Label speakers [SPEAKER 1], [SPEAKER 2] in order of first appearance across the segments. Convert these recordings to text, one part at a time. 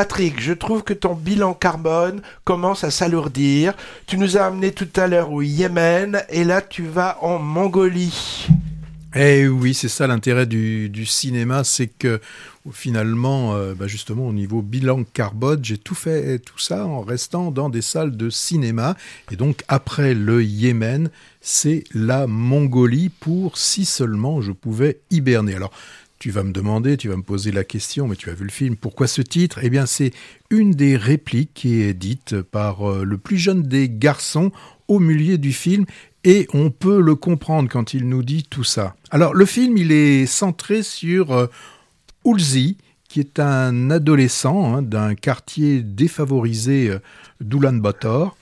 [SPEAKER 1] Patrick, je trouve que ton bilan carbone commence à s'alourdir. Tu nous as amené tout à l'heure au Yémen et là tu vas en Mongolie.
[SPEAKER 2] Eh oui, c'est ça l'intérêt du, cinéma, c'est que finalement, euh, bah, justement, au niveau bilan carbone, j'ai tout fait tout ça en restant dans des salles de cinéma. Et donc, après le Yémen, c'est la Mongolie pour si seulement je pouvais hiberner. Alors, tu vas me demander, tu vas me poser la question, mais tu as vu le film, pourquoi ce titre? Eh bien, c'est une des répliques qui est dite par euh, le plus jeune des garçons au milieu du film, et on peut le comprendre quand il nous dit tout ça. Alors, le film, il est centré sur euh, Ulzi, qui est un adolescent hein, d'un quartier défavorisé euh, d'Oulan-Bator,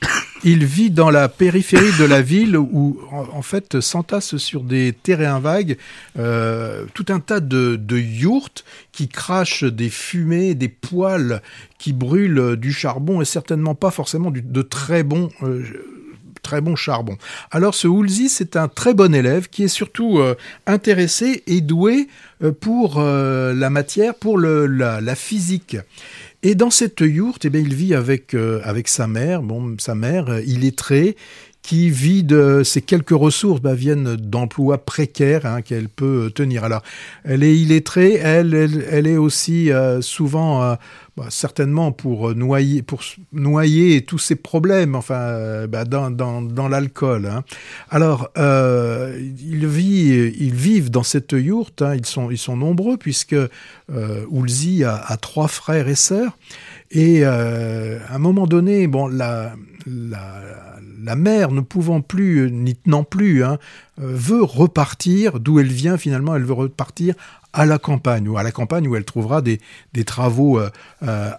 [SPEAKER 2] il vit dans la périphérie de la ville où, en, fait, s'entassent sur des terrains vagues euh, tout un tas de, de yourtes qui crachent des fumées, des poils qui brûlent du charbon et certainement pas forcément de très bons euh, très bon charbon. Alors ce Woolsey, c'est un très bon élève qui est surtout euh, intéressé et doué pour la matière, pour le, la, physique. Et dans cette yourte, eh bien, il vit avec, euh, avec sa mère. Bon, sa mère, euh, il est très qui vit de ses quelques ressources bah, viennent d'emplois précaires hein, qu'elle peut tenir. Alors, elle est illettrée, elle, est aussi euh, souvent bah, certainement pour noyer, tous ces problèmes, enfin, euh, bah, dans, l'alcool. Hein. Alors, euh, ils, vivent, dans cette yourte, hein, ils, sont, nombreux, puisque euh, Oulzi a, trois frères et sœurs. Et euh, à un moment donné, bon, la, la mère, ne pouvant plus, n'y tenant plus, hein, veut repartir d'où elle vient finalement, elle veut repartir à la campagne, ou à la campagne où elle trouvera des, travaux, euh, euh,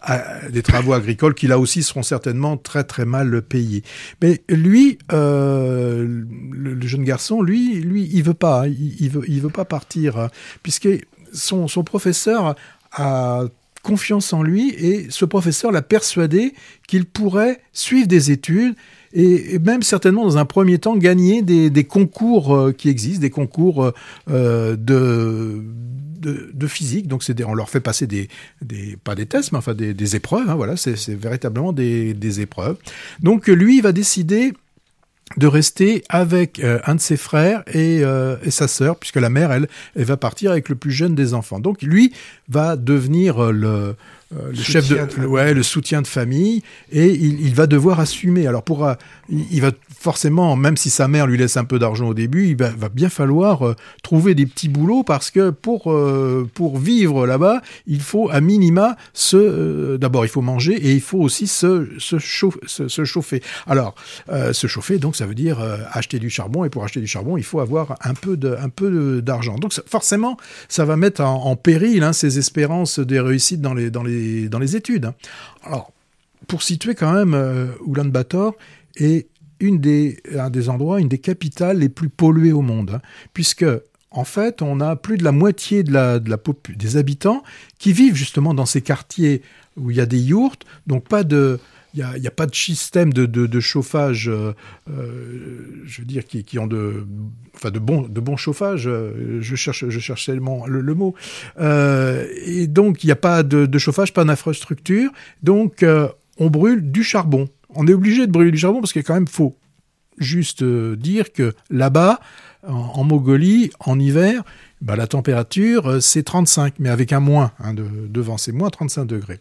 [SPEAKER 2] des travaux agricoles qui là aussi seront certainement très très mal payés. Mais lui, euh, le, jeune garçon, lui, lui, il veut pas, il, il veut, il veut pas partir, hein, puisque son professeur a confiance en lui et ce professeur l'a persuadé qu'il pourrait suivre des études et, même certainement dans un premier temps gagner des, concours euh, qui existent, des concours euh, de de, physique. Donc, c'est on leur fait passer des, pas des tests, mais enfin des, des épreuves. Hein, voilà, c'est véritablement des, des épreuves. Donc, lui, va décider de rester avec euh, un de ses frères et, euh, et, sa sœur, puisque la mère, elle, va partir avec le plus jeune des enfants. Donc lui va devenir euh, le, le chef de, ouais, le soutien de famille, et il, il, va devoir assumer. Alors pour, il va forcément, même si sa mère lui laisse un peu d'argent au début, il va, bien falloir euh, trouver des petits boulots parce que pour, euh, pour vivre là-bas, il faut à minima se... Euh, d'abord, il faut manger et il faut aussi se, se, chauffer, se, chauffer. Alors, se chauffer, donc ça veut dire acheter du charbon et pour acheter du charbon, il faut avoir un peu de, un peu d'argent. Donc forcément, ça va mettre en, péril hein, ses espérances des réussites dans les, dans les, dans les études. Hein. Alors, pour situer quand même Oulan Bator est une des, un des endroits, une des capitales les plus polluées au monde, hein, puisque en fait, on a plus de la moitié de la des habitants qui vivent justement dans ces quartiers où il y a des yourtes, donc pas de, il n'y a, pas de système de, chauffage, euh, euh, je veux dire, qui, ont de, enfin de bon, de bon chauffage. Euh, je cherche, je cherche tellement le, mot. Et donc, il n'y a pas de, chauffage, pas d'infrastructure. Donc, on brûle du charbon on est obligé de brûler du charbon parce qu'il quand même faut juste dire que là-bas, en, Mongolie, en hiver, bah, la température, c'est 35, mais avec un moins hein, de, devant, c'est moins 35 degrés.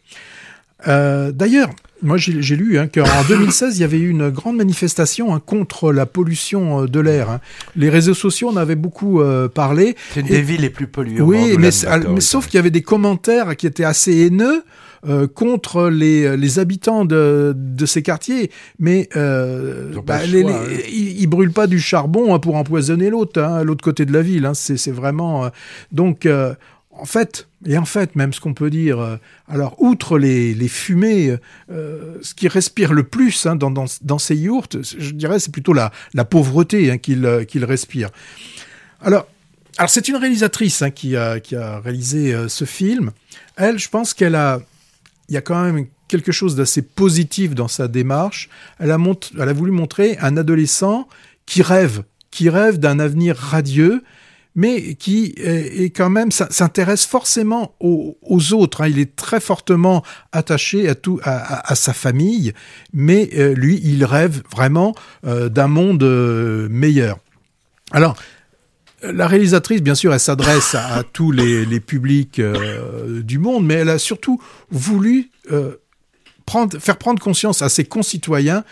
[SPEAKER 2] Euh, D'ailleurs, moi j'ai lu hein, qu'en 2016, il y avait eu une grande manifestation hein, contre la pollution euh, de l'air. Hein. Les réseaux sociaux en avaient beaucoup euh, parlé.
[SPEAKER 1] C'est une des villes les plus polluées.
[SPEAKER 2] Oui, mais, mais sauf qu'il y avait des commentaires qui étaient assez haineux euh, contre les, les habitants de, de, ces quartiers. Mais euh, bah, les, hein. ils, brûlent pas du charbon hein, pour empoisonner l'autre, hein, l'autre côté de la ville. Hein. C'est vraiment euh, donc. Euh, en fait, et en fait, même ce qu'on peut dire, alors outre les, les fumées, euh, ce qui respire le plus hein, dans, dans, ces yourtes, je dirais, c'est plutôt la, la pauvreté hein, qu'il qu'il respire. Alors, alors c'est une réalisatrice hein, qui, a, qui a réalisé euh, ce film. Elle, je pense qu'elle a, il y a quand même quelque chose d'assez positif dans sa démarche. Elle a, elle a voulu montrer un adolescent qui rêve, qui rêve d'un avenir radieux, mais qui est, quand même s'intéresse forcément aux, autres. Hein. Il est très fortement attaché à tout à, sa famille, mais euh, lui, il rêve vraiment euh, d'un monde euh, meilleur. Alors, la réalisatrice, bien sûr, elle s'adresse à, tous les, les publics du monde, mais elle a surtout voulu prendre, faire prendre conscience à ses concitoyens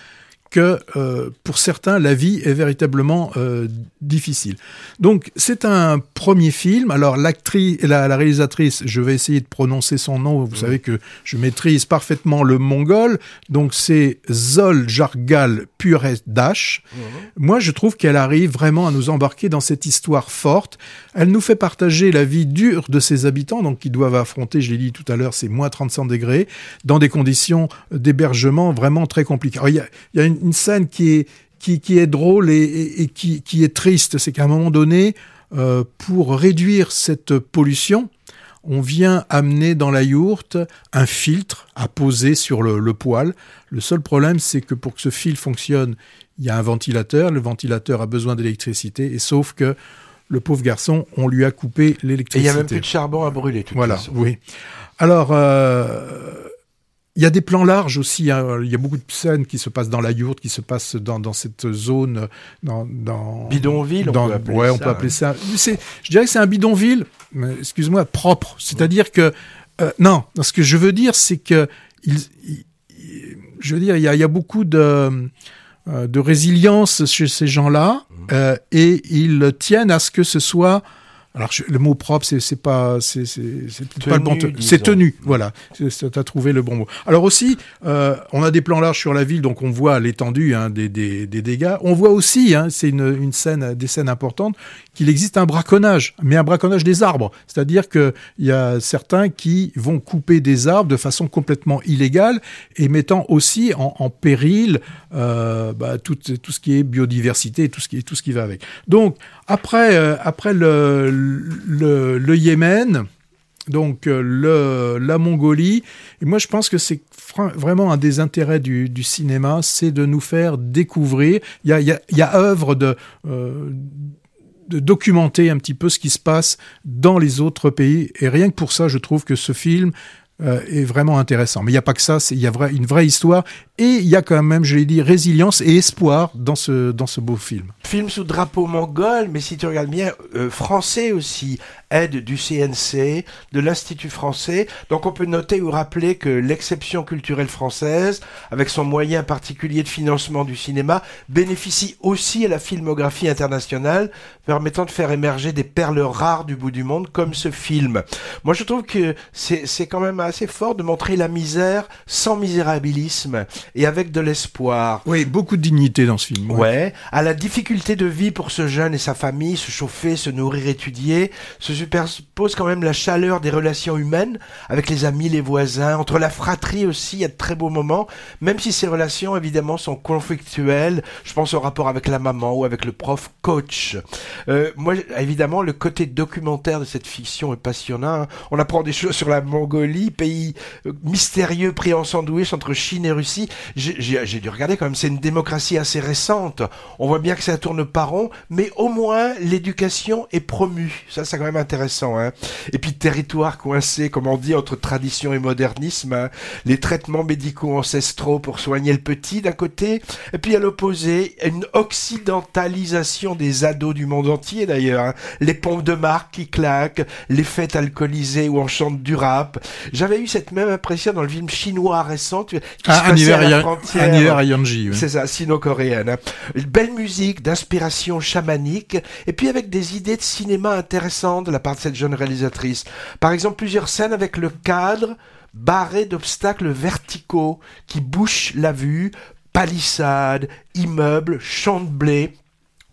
[SPEAKER 2] que euh, pour certains, la vie est véritablement euh, difficile. Donc c'est un premier film. Alors l'actrice, la, la, réalisatrice, je vais essayer de prononcer son nom. Vous savez que je maîtrise parfaitement le mongol. Donc c'est Zol Jargal Dash. Moi, je trouve qu'elle arrive vraiment à nous embarquer dans cette histoire forte. Elle nous fait partager la vie dure de ses habitants, donc qui doivent affronter, je l'ai dit tout à l'heure, c'est moins 35 degrés, dans des conditions d'hébergement vraiment très compliquées. il y a, y a une une scène qui est, qui, qui est drôle et, qui, qui, est triste. C'est qu'à un moment donné, euh, pour réduire cette pollution, on vient amener dans la yourte un filtre à poser sur le, le poêle. Le seul problème, c'est que pour que ce fil fonctionne, il y a un ventilateur. Le ventilateur a besoin d'électricité, et sauf que le pauvre garçon, on lui a coupé l'électricité.
[SPEAKER 1] Et il n'y a même plus de charbon à brûler. Tout
[SPEAKER 2] voilà, oui. Alors, euh, il y a des plans larges aussi. Hein. Il y a beaucoup de scènes qui se passent dans la yourte, qui se passent dans, dans cette zone, dans, dans
[SPEAKER 1] bidonville. on peut appeler
[SPEAKER 2] ouais, on peut appeler ça. je dirais que c'est un bidonville, excuse-moi, propre. C'est-à-dire que euh, non, ce que je veux dire, c'est que il, je veux dire, il y a, il y a beaucoup de euh, de résilience chez ces gens-là mmh. euh, et ils tiennent à ce que ce soit alors le mot propre, c'est pas c'est pas le bon c'est tenu. Voilà, tu as trouvé le bon mot. Alors aussi, euh, on a des plans larges sur la ville, donc on voit l'étendue hein, des, des, des, dégâts. On voit aussi, hein, c'est une, une scène, des scènes importantes, qu'il existe un braconnage, mais un braconnage des arbres. C'est-à-dire qu'il y a certains qui vont couper des arbres de façon complètement illégale et mettant aussi en, en péril euh, bah, tout, tout ce qui est biodiversité tout ce qui, tout ce qui va avec. Donc après, euh, après le, le, Yémen, donc euh, la Mongolie. Et moi, je pense que c'est vraiment un des intérêts du, cinéma, c'est de nous faire découvrir. Il y a, y œuvre euh, de documenter un petit peu ce qui se passe dans les autres pays. Et rien que pour ça, je trouve que ce film euh, est vraiment intéressant. Mais il n'y a pas que ça, il y a vrai, une vraie histoire et il y a quand même, je l'ai dit, résilience et espoir dans ce, dans ce beau film.
[SPEAKER 1] Film sous drapeau mongol, mais si tu regardes bien, euh, français aussi, aide du CNC, de l'Institut français. Donc on peut noter ou rappeler que l'exception culturelle française, avec son moyen particulier de financement du cinéma, bénéficie aussi à la filmographie internationale, permettant de faire émerger des perles rares du bout du monde, comme ce film. Moi je trouve que c'est quand même assez fort de montrer la misère sans misérabilisme et avec de l'espoir.
[SPEAKER 2] Oui, beaucoup de dignité dans ce film.
[SPEAKER 1] Ouais. à la difficulté de vie pour ce jeune et sa famille, se chauffer, se nourrir, étudier, se superpose quand même la chaleur des relations humaines avec les amis, les voisins, entre la fratrie aussi, il y a de très beaux moments, même si ces relations évidemment sont conflictuelles. Je pense au rapport avec la maman ou avec le prof coach. Euh, moi, évidemment, le côté documentaire de cette fiction est passionnant. Hein. On apprend des choses sur la Mongolie, pays euh, mystérieux pris en sandwich entre Chine et Russie. J'ai dû regarder quand même, c'est une démocratie assez récente. On voit bien que un tourne pas rond, mais au moins l'éducation est promue. Ça, c'est quand même intéressant. Hein. Et puis territoire coincé, comme on dit, entre tradition et modernisme. Hein. Les traitements médicaux ancestraux pour soigner le petit d'un côté, et puis à l'opposé, une occidentalisation des ados du monde entier d'ailleurs. Hein. Les pompes de marque qui claquent, les fêtes alcoolisées où on chante du rap. J'avais eu cette même impression dans le film chinois récent qui
[SPEAKER 2] ah, se à la frontière.
[SPEAKER 1] C'est ça, sino-coréenne. Hein. Belle musique, inspiration chamanique, et puis avec des idées de cinéma intéressantes de la part de cette jeune réalisatrice. Par exemple, plusieurs scènes avec le cadre barré d'obstacles verticaux qui bouchent la vue, palissades, immeubles, champs de blé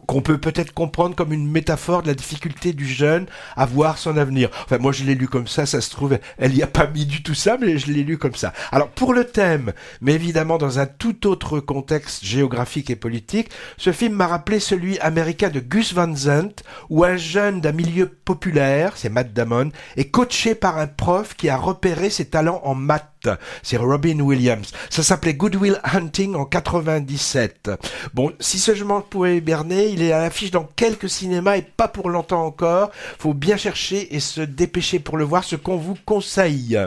[SPEAKER 1] qu'on peut peut-être comprendre comme une métaphore de la difficulté du jeune à voir son avenir. Enfin, moi, je l'ai lu comme ça, ça se trouve, elle y a pas mis du tout ça, mais je l'ai lu comme ça. Alors, pour le thème, mais évidemment dans un tout autre contexte géographique et politique, ce film m'a rappelé celui américain de Gus Van Zandt, où un jeune d'un milieu populaire, c'est Matt Damon, est coaché par un prof qui a repéré ses talents en maths C'est Robin Williams. Ça s'appelait Good Will Hunting en 97. Bon, si seulement pouvait hiberner, il est à l'affiche dans quelques cinémas et pas pour longtemps encore. Faut bien chercher et se dépêcher pour le voir, ce qu'on vous conseille.